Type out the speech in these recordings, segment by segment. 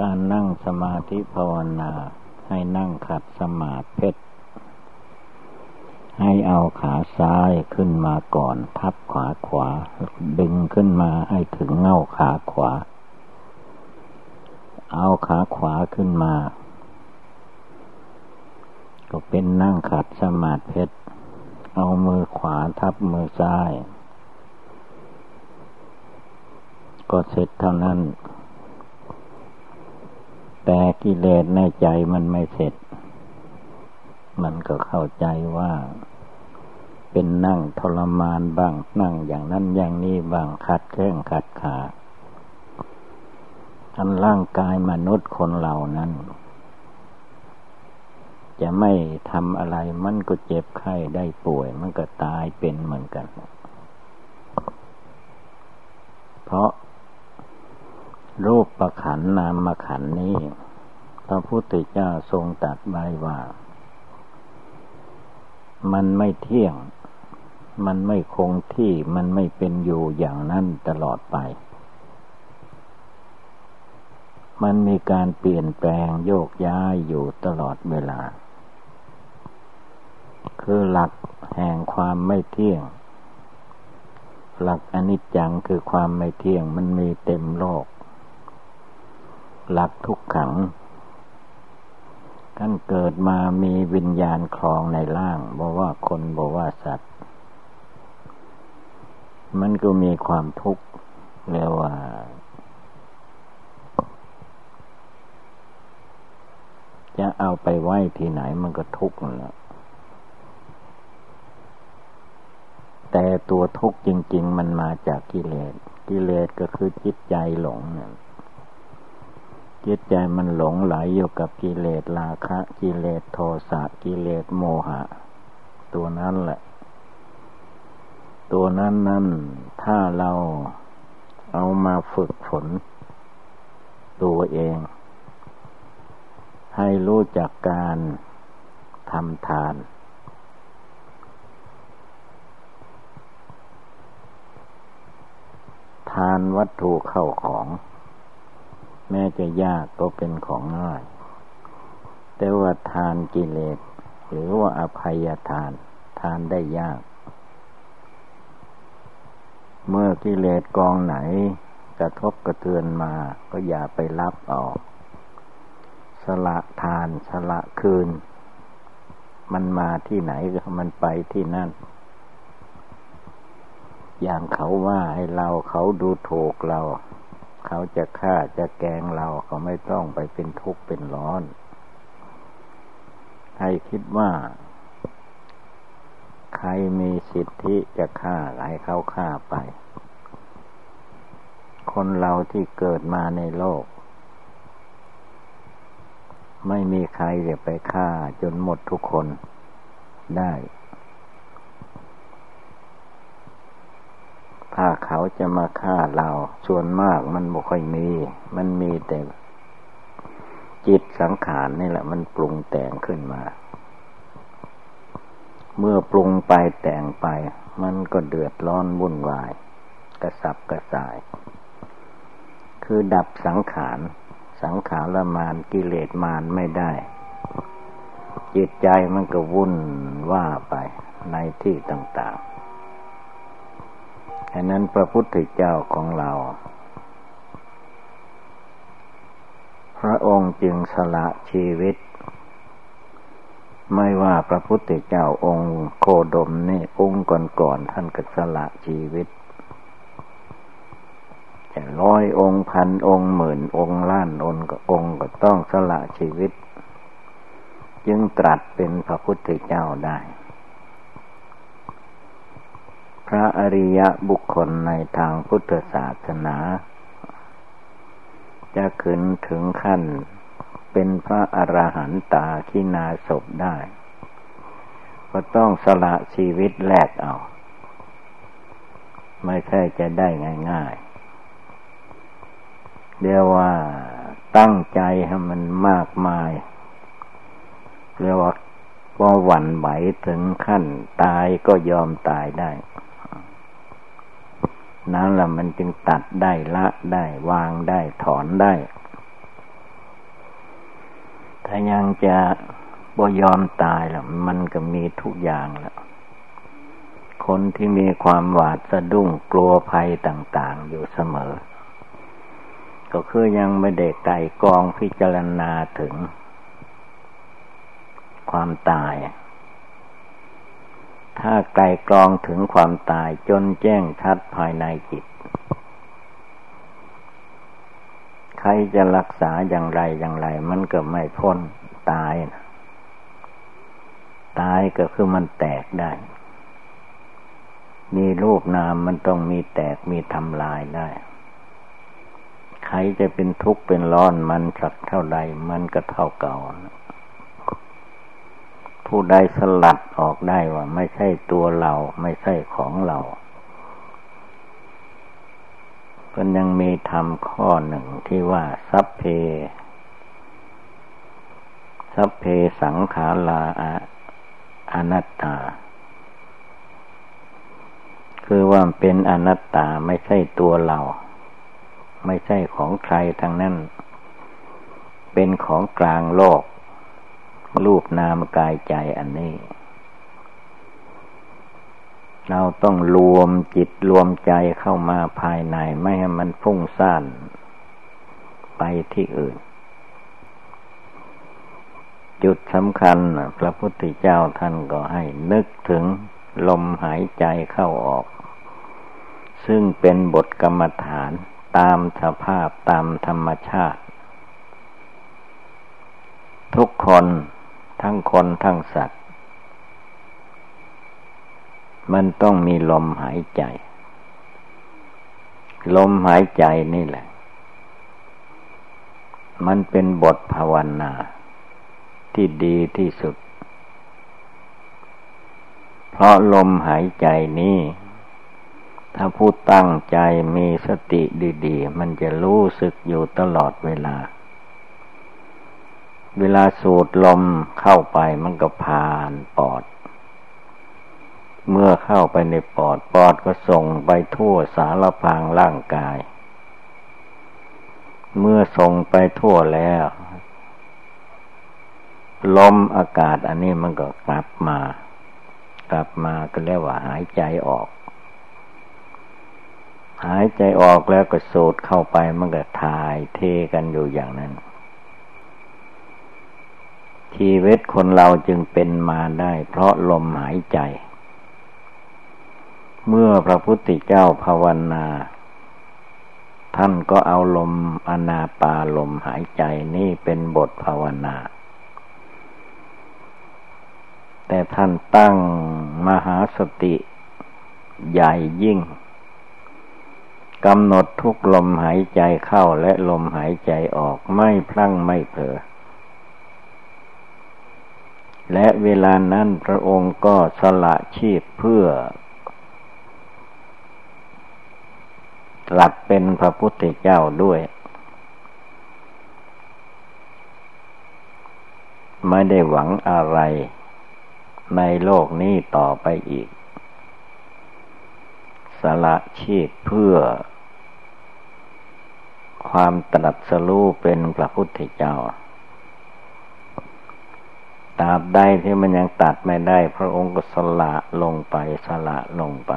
การนั่งสมาธิภาวนาให้นั่งขัดสมาธิให้เอาขาซ้ายขึ้นมาก่อน ทับขาขวา ดึงขึ้นมาให้ถึงเง่าขาขวา เอาขาขวาขึ้นมา ก็เป็นนั่งขัดสมาธิเอามือขวาทับมือซ้าย ก็เสร็จเท่านั้น แต่กิเลสในใจมันไม่เสร็จ มันก็เข้าใจว่า เป็นนั่งทรมานบ้างนั่งอย่างนั้นอย่างนี้บ้างขัดแข้งขัดขาอันร่างกายมนุษย์คนเหล่านั้น จะไม่ทำอะไรมันก็เจ็บไข้ได้ป่วย มันก็ตายเป็นเหมือนกัน เพราะ รูปประขันนามมาขันนี้ พระพุทธเจ้าทรงตัดไว้ว่า มันไม่เที่ยง มันไม่คงที่มันไม่เป็นอยู่อย่างนั้นตลอดไป มันมีการเปลี่ยนแปลงโยกย้ายอยู่ตลอดเวลา คือหลักแห่งความไม่เที่ยง หลักอนิจจังคือความไม่เที่ยงมันมีเต็มโลก หลักทุกขังกันเกิดมามีวิญญาณคลองในร่างบอกว่าคนบอกว่าสัตว์ มันก็มีความทุกข์เรียกว่า จะเอาไปไว้ที่ไหนมันก็ทุกข์แล้วแต่ตัวทุกข์จริง ๆ มันมาจากกิเลส กิเลสก็คือจิตใจหลงเนี่ย จิตใจมันหลงไหลอยู่กับกิเลสราคะกิเลสโทสะกิเลสโมหะ ตัวนั้นแหละ ตัวนั้นนั่นถ้าเราเอามาฝึกฝน ตัวเอง ให้รู้จักการทำทาน ทานวัตถุเข้าของ แม้จะยากก็เป็นของง่าย แต่ว่าทานกิเลส หรือว่าอภัยทาน ทานได้ยาก เมื่อกิเลสกองไหนกระทบกระเทือนมาก็อย่าไปรับออก สละทานสละคืน มันมาที่ไหนก็มันไปที่นั่น อย่างเขาว่าให้เราเขาดูถูกเรา เขาจะฆ่าจะแกงเราเขาไม่ต้องไปเป็นทุกข์เป็นร้อน ให้คิดว่า ใครมีสิทธิจะฆ่าให้เขาฆ่าไป คนเราที่เกิดมาในโลก ไม่มีใครจะไปฆ่าจนหมดทุกคนได้ ถ้าเขาจะมาฆ่าเรา ส่วนมากมันบ่ค่อยมี มันมีแต่จิตสังขารนี่แหละ มันปรุงแต่งขึ้นมา เมื่อปรุงไปแต่งไป มันก็เดือดร้อนวุ่นวาย กระสับกระส่าย คือดับสังขาร สังขารละมานกิเลสมานไม่ได้ จิตใจมันก็วุ่นว่าไปในที่ต่าง ๆะนั้นพระพุทธเจ้าของเรา พระองค์จึงสละชีวิต ไม่ว่าพระพุทธเจ้าองค์โคดมนี่องค์ก่อนๆท่านก็สละชีวิตจะร้อยองค์พันองค์หมื่นองค์ล้านองค์ก็องค์ก็ต้องสละชีวิต จึงตรัสเป็นพระพุทธเจ้าได้ พระอริยบุคคลในทางพุทธศาสนา จะขึ้นถึงขั้นเป็นพระอรหันตาขีนาศพได้ ก็ต้องสละชีวิตแลกเอา ไม่ใช่จะได้ง่ายๆเรียกว่าตั้งใจให้มันมากมาย เรียกว่าก็หวั่นไหวถึงขั้นตายก็ยอมตายได้ นั่นแหละมันจึงตัดได้ละได้วางได้ถอนได้ ถ้ายังจะบ่ยอมตายล้วมันก็มีทุกอย่างล้วคนที่มีความหวาดสะดุ้งกลัวภัยต่าง ๆ อยู่เสมอ ก็คือยังไม่ได้ไก่กองพิจารณาถึงความตาย ถ้าไก่กรองถึงความตายจนแจ้งชัดภายในจิต ใครจะรักษาอย่างไรอย่างไร มันก็ไม่พ้นตายนะตายก็คือมันแตกได้ มีรูปนามมันต้องมีแตกมีทำลายได้ ใครจะเป็นทุกข์เป็นร้อนมันสักเท่าใดมันก็เท่าเก่า ผู้ใดสลัดออกได้ว่า ไม่ใช่ตัวเรา ไม่ใช่ของเรามันยังมีธรรมข้อหนึ่งที่ว่า สัพเพ สัพเพสังขาราอนัตตา คือว่าเป็นอนัตตาไม่ใช่ตัวเรา ไม่ใช่ของใครทั้งนั้น เป็นของกลางโลก รูปนามกายใจอันนี้ เราต้องรวมจิตรวมใจเข้ามาภายใน ไม่ให้มันฟุ้งซ่านไปที่อื่น จุดสำคัญพระพุทธเจ้าท่านก็ให้นึกถึงลมหายใจเข้าออก ซึ่งเป็นบทกรรมฐานตามสภาพตามธรรมชาติ ทุกคน ทั้งคนทั้งสัตว์ มันต้องมีลมหายใจ ลมหายใจนี่แหละ มันเป็นบทภาวนา ที่ดีที่สุด เพราะลมหายใจนี้ถ้าผู้ตั้งใจมีสติดี ๆ มันจะรู้สึกอยู่ตลอดเวลา เวลาสูดลมเข้าไปมันก็ผ่านปอด เมื่อเข้าไปในปอด ปอดก็ส่งไปทั่วสารพางร่างกาย เมื่อส่งไปทั่วแล้ว ลมอากาศอันนี้มันก็กลับมา กลับมาก็เรียกว่าหายใจออก หายใจออกแล้วก็สูดเข้าไปมันก็ถ่ายเทกันอยู่อย่างนั้น ชีวิตคนเราจึงเป็นมาได้เพราะลมหายใจ เมื่อพระพุทธเจ้าภาวนา ท่านก็เอาลมอนาปาลมหายใจนี่เป็นบทภาวนา แต่ท่านตั้งมหาสติใหญ่ยิ่งกำหนดทุกลมหายใจเข้าและลมหายใจออกไม่พลั้งไม่เผลอ และเวลานั้นพระองค์ก็สละชีพเพื่อหลักเป็นพระพุทธเจ้าด้วย ไม่ได้หวังอะไรในโลกนี้ต่อไปอีก สละชีพเพื่อ ความตรัสรู้เป็นพระพุทธเจ้า ตราบใดที่มันยังตัดไม่ได้ พระองค์ก็สละลงไปสละลงไป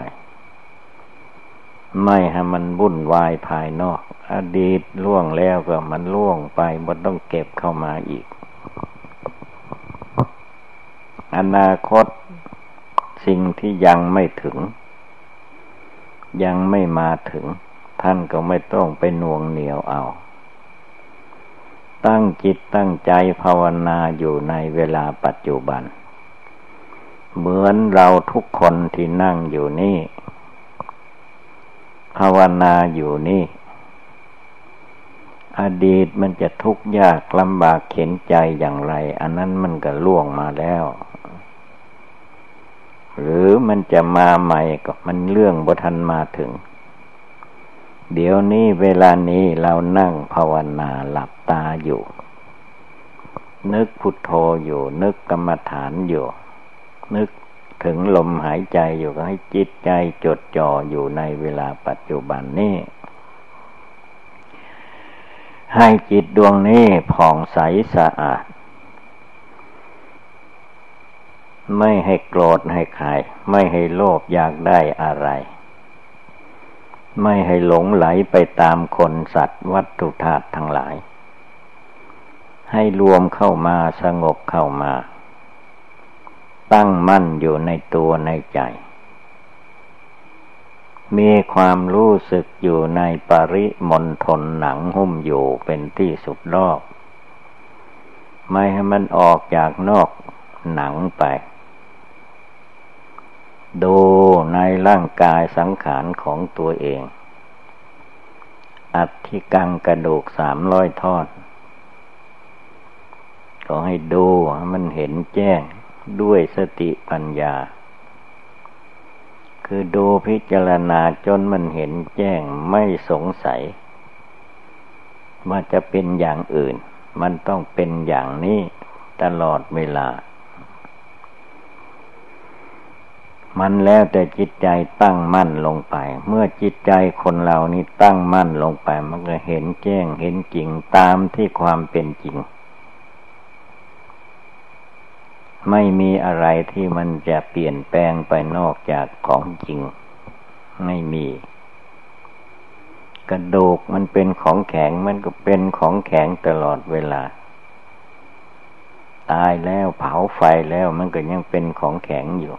ไม่ให้มันวุ่นวายภายนอก อดีตล่วงแล้วก็มันล่วงไปมันต้องเก็บเข้ามาอีก อนาคตสิ่งที่ยังไม่ถึง ยังไม่มาถึง ท่านก็ไม่ต้องไปน่วงเหนียวเอา ตั้งจิตตั้งใจภาวนาอยู่ในเวลาปัจจุบัน เหมือนเราทุกคนที่นั่งอยู่นี่ ภาวนาอยู่นี่ อดีตมันจะทุกข์ยากลำบากเข็นใจอย่างไร อันนั้นมันก็ล่วงมาแล้ว หรือมันจะมาใหม่ก็มันเรื่องบุทันมาถึง เดี๋ยวนี้เวลานี้เรานั่งภาวนาหลับตาอยู่ นึกพุทโธอยู่ นึกกรรมฐานอยู่ นึกถึงลมหายใจอยู่ก็ให้จิตใจจดจ่ออยู่ในเวลาปัจจุบันนี้ ให้จิตดวงนี้ผ่องใสสะอาด ไม่ให้โกรธให้ใครไม่ให้โลภอยากได้อะไร ไม่ให้หลงไหลไปตามคนสัตว์วัตถุธาตุทั้งหลาย ให้รวมเข้ามาสงบเข้ามา ตั้งมั่นอยู่ในตัวในใจ มีความรู้สึกอยู่ในปริมณฑลหนังหุ้มอยู่เป็นที่สุดรอบ ไม่ให้มันออกจากนอกหนังไป ดูในร่างกายสังขารของตัวเอง อัฐิกังกระดูกสามร้อยทอดก็ให้ดูมันเห็นแจ้งด้วยสติปัญญา คือดูพิจารณาจนมันเห็นแจ้งไม่สงสัย ว่าจะเป็นอย่างอื่น มันต้องเป็นอย่างนี้ตลอดเวลา มันแล้วแต่จิตใจตั้งมั่นลงไป เมื่อจิตใจคนเรานี้ตั้งมั่นลงไป มันก็เห็นแจ้งเห็นจริงตามที่ความเป็นจริง ไม่มีอะไรที่มันจะเปลี่ยนแปลงไปนอกจากของจริง ไม่มี กระดูกมันเป็นของแข็งมันก็เป็นของแข็งตลอดเวลา ตายแล้วเผาไฟแล้วมันก็ยังเป็นของแข็งอยู่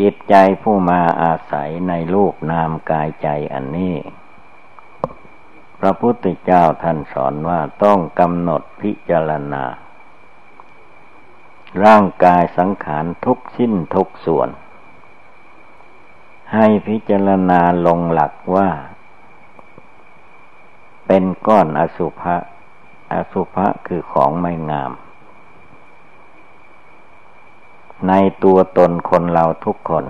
จิตใจผู้มาอาศัยในรูปนามกายใจอันนี้ พระพุทธเจ้าท่านสอนว่าต้องกำหนดพิจารณา ร่างกายสังขารทุกสิ้นทุกส่วน ให้พิจารณาลงหลักว่า เป็นก้อนอสุภะอสุภะคือของไม่งาม ในตัวตนคนเราทุกคน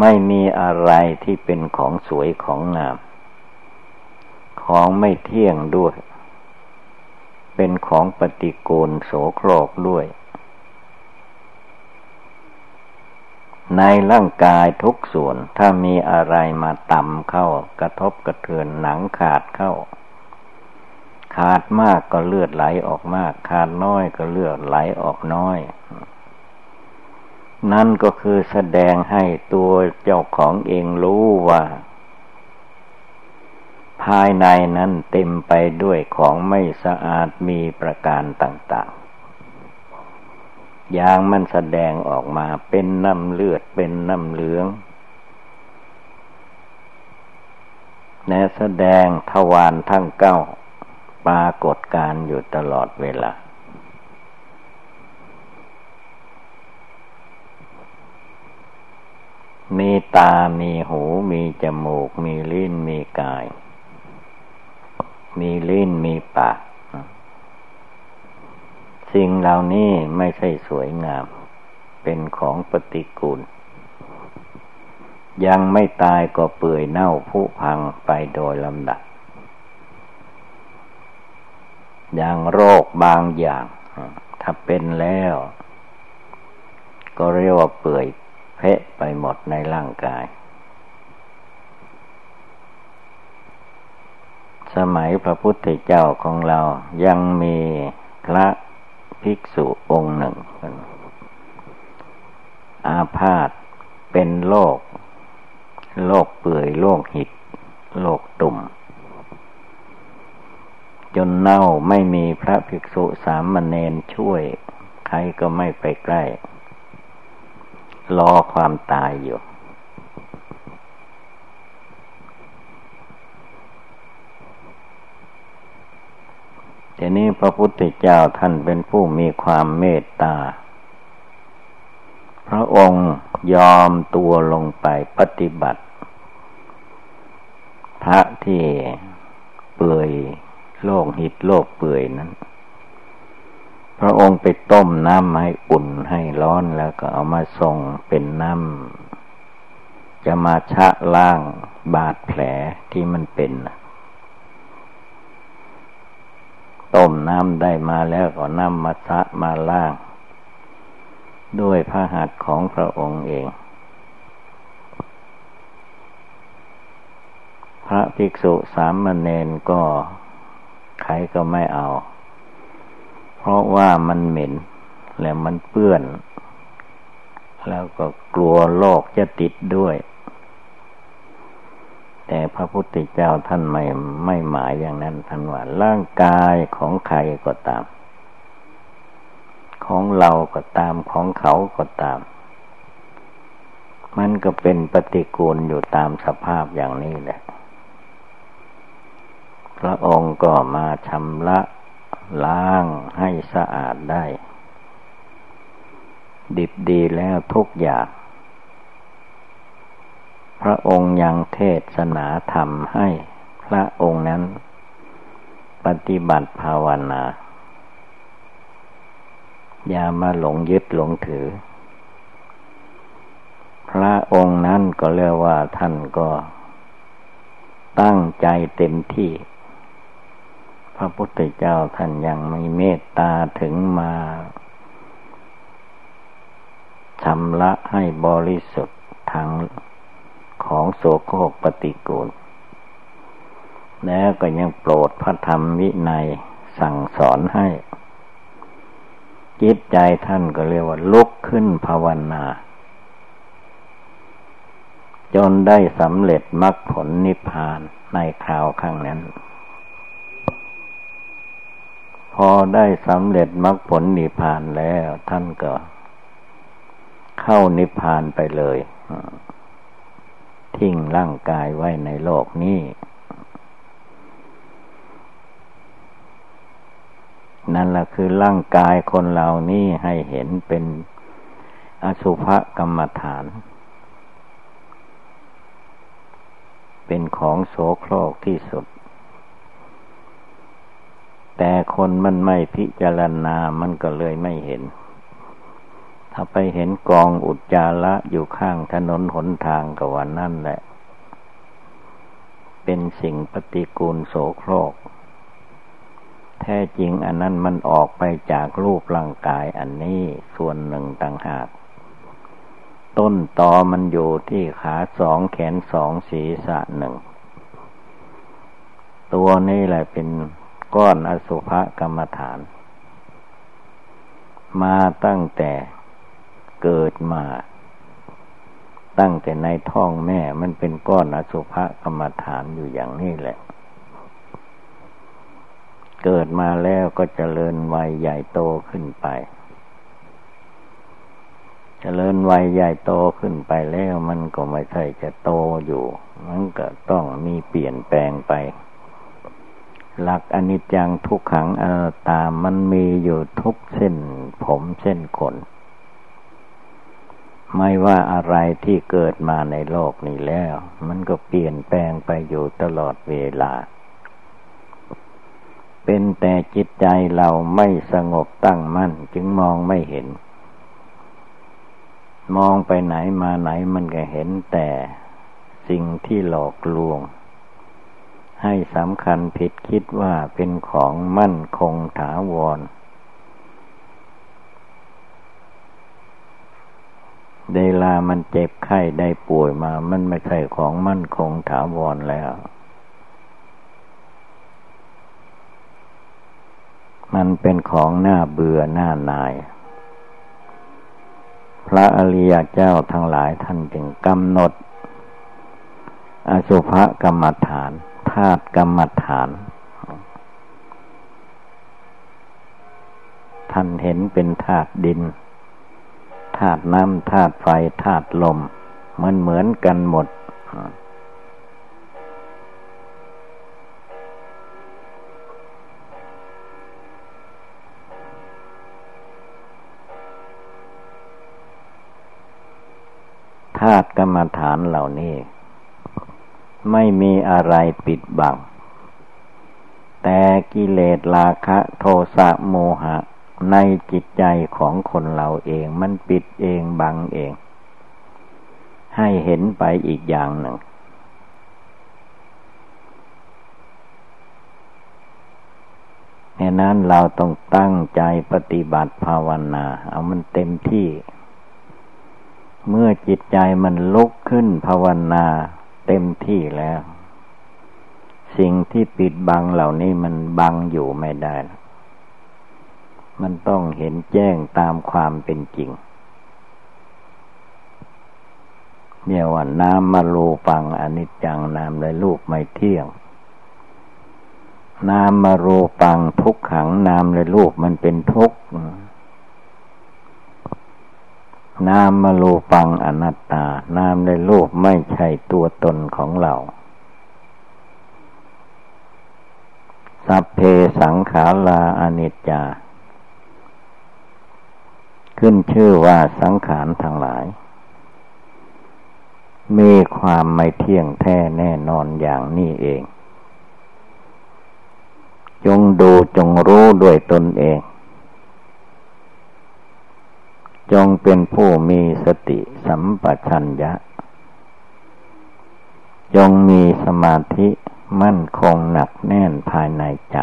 ไม่มีอะไรที่เป็นของสวยของงาม ของไม่เที่ยงด้วย เป็นของปฏิกูลโสโครกด้วย ในร่างกายทุกส่วนถ้ามีอะไรมาต่ำเข้ากระทบกระเทือนหนังขาดเข้า ขาดมากก็เลือดไหลออกมาก ขาดน้อยก็เลือดไหลออกน้อย นั่นก็คือแสดงให้ตัวเจ้าของเองรู้ว่า ภายในนั้นเต็มไปด้วยของไม่สะอาดมีประการต่างๆ อย่างมันแสดงออกมาเป็นน้ำเลือดเป็นน้ำเหลืองแนแสดงทวารทั้งเก้า ปรากฏการอยู่ตลอดเวลา มีตา มีหู มีจมูก มีลิ้น มีกาย มีลิ้น มีปาก สิ่งเหล่านี้ไม่ใช่สวยงาม เป็นของปฏิกูล ยังไม่ตายก็เปื่อยเน่าผุพังไปโดยลำดับ อย่างโรคบางอย่าง ถ้าเป็นแล้ว ก็เรียกว่าเปื่อยเพะไปหมดในร่างกาย สมัยพระพุทธเจ้าของเรายังมีพระภิกษุองค์หนึ่ง อาพาธเป็นโรคโรคเปื่อยโรคหิดโรคตุ่ม จนเน่าไม่มีพระภิกษุสามเณรช่วย ใครก็ไม่ไปใกล้ รอความตายอยู่ ทีนี้พระพุทธเจ้าท่านเป็นผู้มีความเมตตา พระองค์ยอมตัวลงไปปฏิบัติ พระที่เปื่อย โลกหิตโลกเปื่อยนั้น พระองค์ไปต้มน้ำให้อุ่นให้ร้อนแล้วก็เอามาส่งเป็นน้ำจะมาชะล้างบาดแผลที่มันเป็นต้มน้ำได้มาแล้วก็นำมาสะมาล่าง ด้วยพระหัตถ์ของพระองค์เองพระภิกษุสามเณรก็ รก็ไม่เอา เพราะว่ามันเหม็น และมันเปื้อน แล้วก็กลัวโรคจะติดด้วย แต่พระพุทธเจ้าท่านไม่ไม่หมายอย่างนั้นท่านว่าร่างกายของใครก็ตาม ของเราก็ตามของเขาก็ตาม มันก็เป็นปฏิกูลอยู่ตามสภาพอย่างนี้แหละ พระองค์ก็มาชำระล้างให้สะอาดได้ ดิบดีแล้วทุกอย่าง พระองค์ยังเทศนาธรรมให้พระองค์นั้น ปฏิบัติภาวนา อย่ามาหลงยึดหลงถือ พระองค์นั้นก็เรียกว่าท่านก็ ตั้งใจเต็มที่ ระพุทธเจ้าท่านยังไม่เมตตาถึงมาชำระให้บริสุทธิ์ทางของโสโครกปฏิกูล แล้วก็ยังโปรดพระธรรมวินัยสั่งสอนให้ จิตใจท่านก็เรียกว่าลุกขึ้นภาวนา จนได้สำเร็จมรรคผลนิพพานในคราวข้างนั้น พอได้สำเร็จมรรคผลนิพพานแล้ว ท่านก็ เข้านิพพานไปเลยทิ้งร่างกายไว้ในโลกนี้นั่นแหละคือร่างกายคนเหล่านี้ให้เห็นเป็นอสุภกรรมฐาน เป็นของโสโครกที่สุด แต่คนมันไม่พิจารณา มันก็เลยไม่เห็น ถ้าไปเห็นกองอุจจาระอยู่ข้างถนนหนทางกับวันนั่นแหละ เป็นสิ่งปฏิกูลโสโครก แท้จริงอันนั้นมันออกไปจากรูปร่างกายอันนี้ส่วนหนึ่งต่างหาก ต้นตอมันอยู่ที่ขาสองแขนสองศีรษะหนึ่ง ตัวนี้แหละเป็น ก้อนอสุภกรรมฐาน มาตั้งแต่เกิดมา ตั้งแต่ในท้องแม่มันเป็นก้อนอสุภกรรมฐานอยู่อย่างนี้แหละ เกิดมาแล้วก็เจริญวัยใหญ่โตขึ้นไปเจริญวัยใหญ่โตขึ้นไปแล้วมันก็ไม่ใช่จะโตอยู่ มันก็ต้องมีเปลี่ยนแปลงไป หลักอนิจจังทุกขังอนัตตามันมีอยู่ทุกเส้นผมเส้นขน ไม่ว่าอะไรที่เกิดมาในโลกนี้แล้ว มันก็เปลี่ยนแปลงไปอยู่ตลอดเวลา เป็นแต่จิตใจเราไม่สงบตั้งมั่นจึงมองไม่เห็น มองไปไหนมาไหนมันก็เห็นแต่สิ่งที่หลอกลวง ให้สำคัญผิดคิดว่าเป็นของมั่นคงถาวร เวลามันเจ็บไข้ได้ป่วยมา มันไม่ใช่ของมั่นคงถาวรแล้ว มันเป็นของหน้าเบื่อหน้านาย พระอริยเจ้าทั้งหลายท่านจึงกำหนด อสุภกรรมฐาน ธาตุกรรมฐาน ท่านเห็นเป็นธาตุดิน ธาตุน้ำธาตุไฟธาตุลม มันเหมือนกันหมด ธาตุกรรมฐานเหล่านี้ ไม่มีอะไรปิดบัง แต่กิเลสราคะโทสะโมหะ ในจิตใจของคนเราเองมันปิดเองบังเอง ให้เห็นไปอีกอย่างหนึ่งดังนั้นเราต้องตั้งใจปฏิบัติภาวนา เอามันเต็มที่ เมื่อจิตใจมันลุกขึ้นภาวนา เต็มที่แล้ว สิ่งที่ปิดบังเหล่านี้มันบังอยู่ไม่ได้ มันต้องเห็นแจ้งตามความเป็นจริงเนี่ยว่าน้ำมาลูปังอนิจจังน้ำเลยรูปไม่เที่ยงน้ำมารูปังทุกขังน้ำเลยรูปมันเป็นทุกข์ น้ำมาลูปังอนัตตาน้ำเลยรูปไม่ใช่ตัวตนของเรา สัพเพสังขาราอนิจจา ขึ้นชื่อว่าสังขารทั้งหลาย มีความไม่เที่ยงแท้แน่นอนอย่างนี้เอง จงดูจงรู้ด้วยตนเอง จงเป็นผู้มีสติสัมปชัญญะ จงมีสมาธิมั่นคงหนักแน่นภายในใจ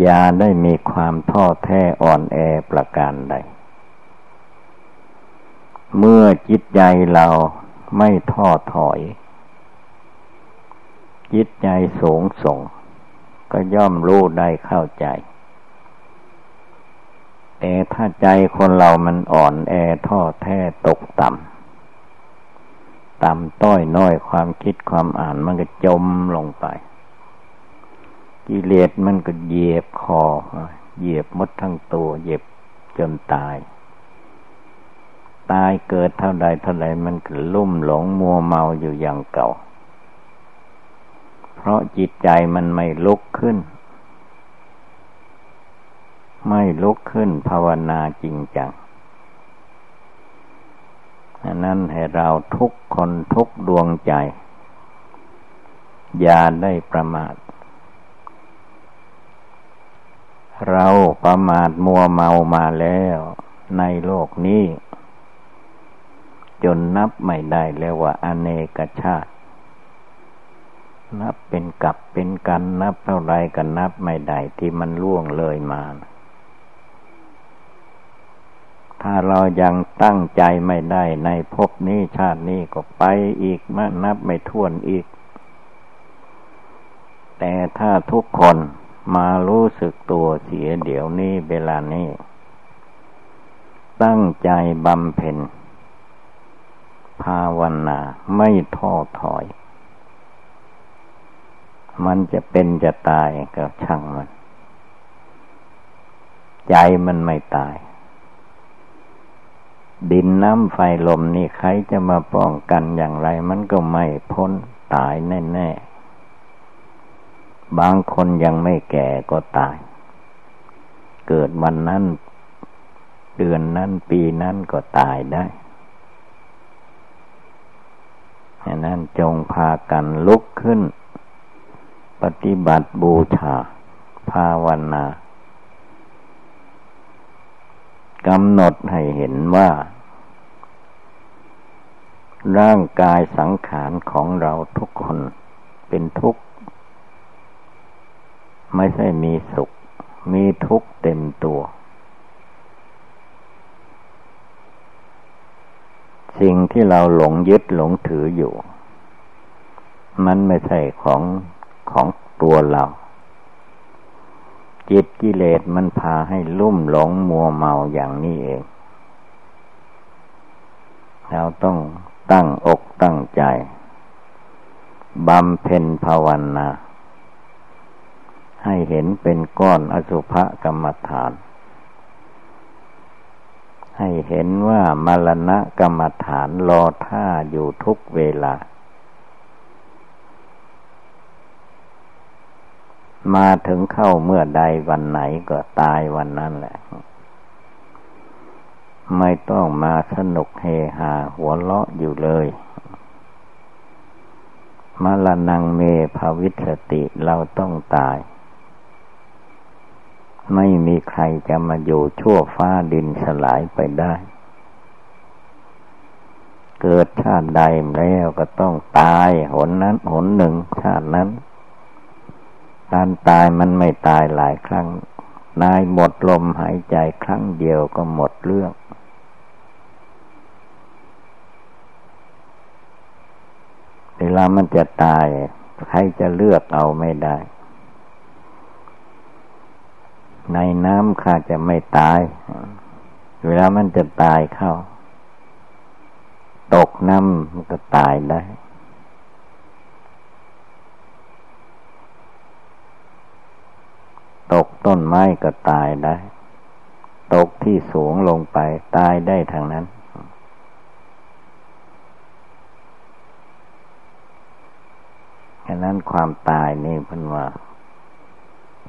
อย่าได้มีความท้อแท้อ่อนแอประการใด เมื่อจิตใจเราไม่ท้อถอย จิตใจสูงส่ง ก็ย่อมรู้ได้เข้าใจ แต่ถ้าใจคนเรามันอ่อนแอท้อแท้ตกต่ำต่ำต้อยน้อยความคิดความอ่านมันก็จมลงไป กิเลสมันก็เหยียบคอ เหยียบมดทั้งตัว เหยียบจนตาย ตายเกิดเท่าใดเท่าใดมันก็ลุ่มหลงมัวเมาอยู่อย่างเก่า เพราะจิตใจมันไม่ลุกขึ้น ไม่ลุกขึ้นภาวนาจริงจังอันนั้นให้เราทุกคนทุกดวงใจ อย่าได้ประมาท เราประมาทมัวเมามาแล้วในโลกนี้ จนนับไม่ได้แล้วว่าอเนกชาติ นับเป็นกับเป็นกันนับเท่าไรกันนับไม่ได้ที่มันล่วงเลยมา ถ้าเรายังตั้งใจไม่ได้ในภพนี้ชาตินี้ก็ไปอีกมานับไม่ถ้วนอีก แต่ถ้าทุกคนมารู้สึกตัวเสียเดี๋ยวนี้เวลานี้ ตั้งใจบำเพ็ญ ภาวนาไม่ท้อถอย มันจะเป็นจะตายก็ช่างมัน ใจมันไม่ตาย ดินน้ำไฟลมนี่ใครจะมาป้องกันอย่างไร มันก็ไม่พ้นตายแน่ๆ บางคนยังไม่แก่ก็ตาย เกิดวันนั้น เดือนนั้นปีนั้นก็ตายได้ฉะนั้นจงพากันลุกขึ้น ปฏิบัติบูชา ภาวนา กำหนดให้เห็นว่า ร่างกายสังขารของเราทุกคนเป็นทุกข์ ไม่ใช่มีสุข มีทุกข์เต็มตัว สิ่งที่เราหลงยึดหลงถืออยู่ มันไม่ใช่ของของตัวเรา จิตกิเลสมันพาให้ลุ่มหลงมัวเมาอย่างนี้เอง เราต้องตั้งอกตั้งใจบำเพ็ญภาวนาให้เห็นเป็นก้อนอสุภกรรมฐาน ให้เห็นว่ามรณะกรรมฐานรอท่าอยู่ทุกเวลา มาถึงเข้าเมื่อใดวันไหนก็ตายวันนั้นแหละ ไม่ต้องมาสนุกเฮฮาหัวเลาะอยู่เลยมรณงเมภาวิสติเราต้องตาย ไม่มีใครจะมาอยู่ชั่วฟ้าดินสลายไปได้ เกิดชาติใดแล้วก็ต้องตายหนนั้นหนหนึ่งชาตินั้น การตายมันไม่ตายหลายครั้ง นายหมดลมหายใจครั้งเดียวก็หมดเรื่อง เวลามันจะตาย ใครจะเลือกเอาไม่ได้ ในน้ำข้าจะไม่ตาย เวลามันจะตายเข้า ตกน้ำมันก็ตายได้ ตกต้นไม้ก็ตายได้ ตกที่สูงลงไปตายได้ทางนั้น ฉะนั้นความตายนี่พันว่า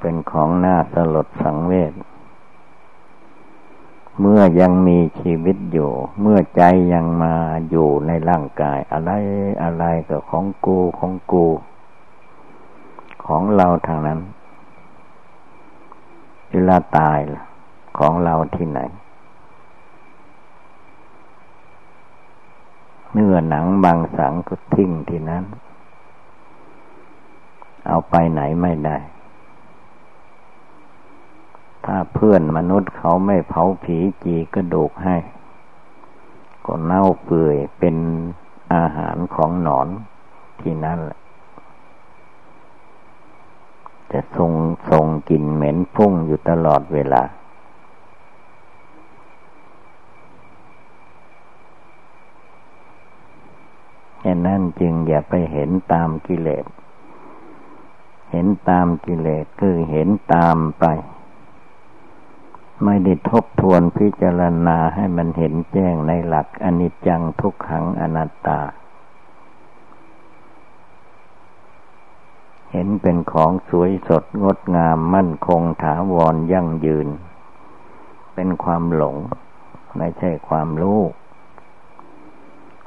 เป็นของน่าสลดสังเวช เมื่อยังมีชีวิตอยู่ เมื่อใจยังมาอยู่ในร่างกาย อะไรอะไรก็ของกูของกู ของเราทางนั้น เวลาตายของเราที่ไหน เนื้อหนังบางสังก็ทิ้งที่นั้น เอาไปไหนไม่ได้ ถ้าเพื่อนมนุษย์เขาไม่เผาผีจีกระดูกให้ ก็เน่าเปื่อยเป็นอาหารของหนอนที่นั่นแหละ จะทรงทรงกลิ่นเหม็นพุ่งอยู่ตลอดเวลาแค่นั้นจึงอย่าไปเห็นตามกิเลส เห็นตามกิเลสคือเห็นตามไป ไม่ได้ทบทวนพิจารณาให้มันเห็นแจ้งในหลักอนิจจังทุกขังอนัตตา เห็นเป็นของสวยสดงดงามมั่นคงถาวรยั่งยืน เป็นความหลง ไม่ใช่ความรู้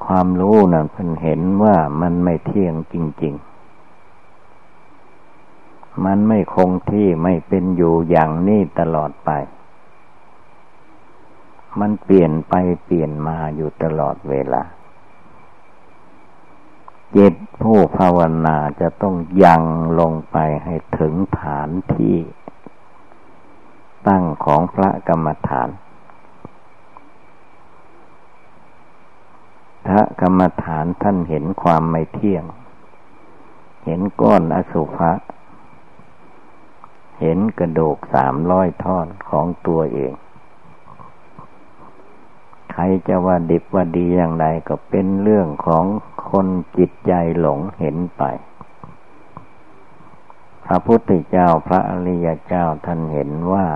ความรู้นะ่ะเพิ่นเห็นว่ามันไม่เที่ยงจริง ๆ มันไม่คงที่ไม่เป็นอยู่อย่างนี้ตลอดไป มันเปลี่ยนไปเปลี่ยนมาอยู่ตลอดเวลา จิตผู้ภาวนาจะต้องยังลงไปให้ถึงฐานที่ ตั้งของพระกรรมฐานพระกรรมฐานท่านเห็นความไม่เที่ยง เห็นก้อนอสุภะเห็นกระดูกสามร้อยท่อนของตัวเอง ใครจะว่าดิบว่าดีอย่างไรก็เป็นเรื่องของ คนจิตใจหลงเห็นไป พระพุทธเจ้าพระอริยเจ้าท่านเห็นว่า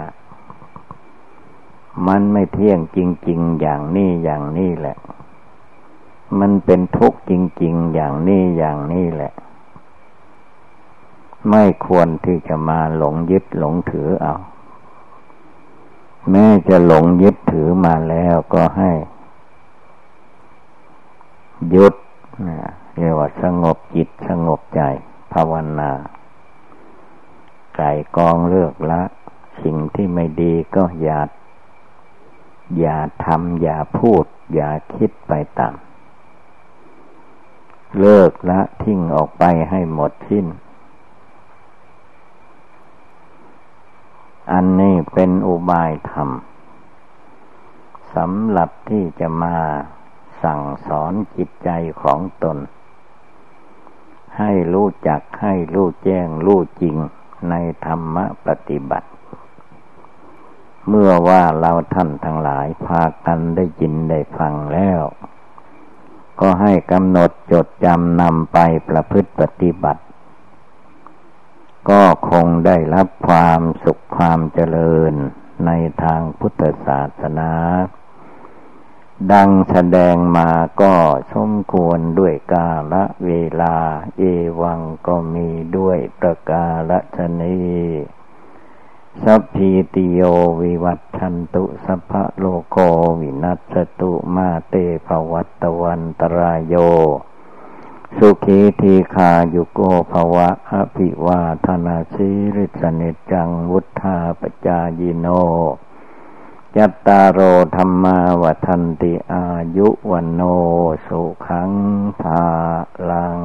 มันไม่เที่ยงจริง ๆ อย่างนี้อย่างนี้แหละ มันเป็นทุกข์จริง ๆ อย่างนี้อย่างนี้แหละ ไม่ควรที่จะมาหลงยึดหลงถือเอาแม้จะหลงยึดถือมาแล้วก็ให้ยุด เรียกว่าสงบจิตสงบใจ ภาวนาไก่กองเลือกละ สิ่งที่ไม่ดีก็อย่า อย่าทำอย่าพูด อย่าคิดไปตามเลิกละทิ้งออกไปให้หมดสิ้น อันนี้เป็นอุบายธรรมสำหรับที่จะมา สั่งสอนจิตใจของตน ให้รู้จักให้รู้แจ้งรู้จริงในธรรมปฏิบัติ เมื่อว่าเราท่านทั้งหลายพากันได้ยินได้ฟังแล้ว ก็ให้กำหนดจดจำนำไปประพฤติปฏิบัติ ก็คงได้รับความสุขความเจริญในทางพุทธศาสนา ดังแสดงมาก็สมควรด้วยกาละเวลา เอวังก็มีด้วยประกาศชนีสัพพีติโยวิวัตชันตุสัพพะโลโกวินัสตุมาเตภวัตวันตรายโย สุขีทีขายุโกภวะอภิวาธนาสีริสนิจังวุธาปจายิโน ยัตตาโรธรรมาวันติอายุวันโนสุขังภาลัง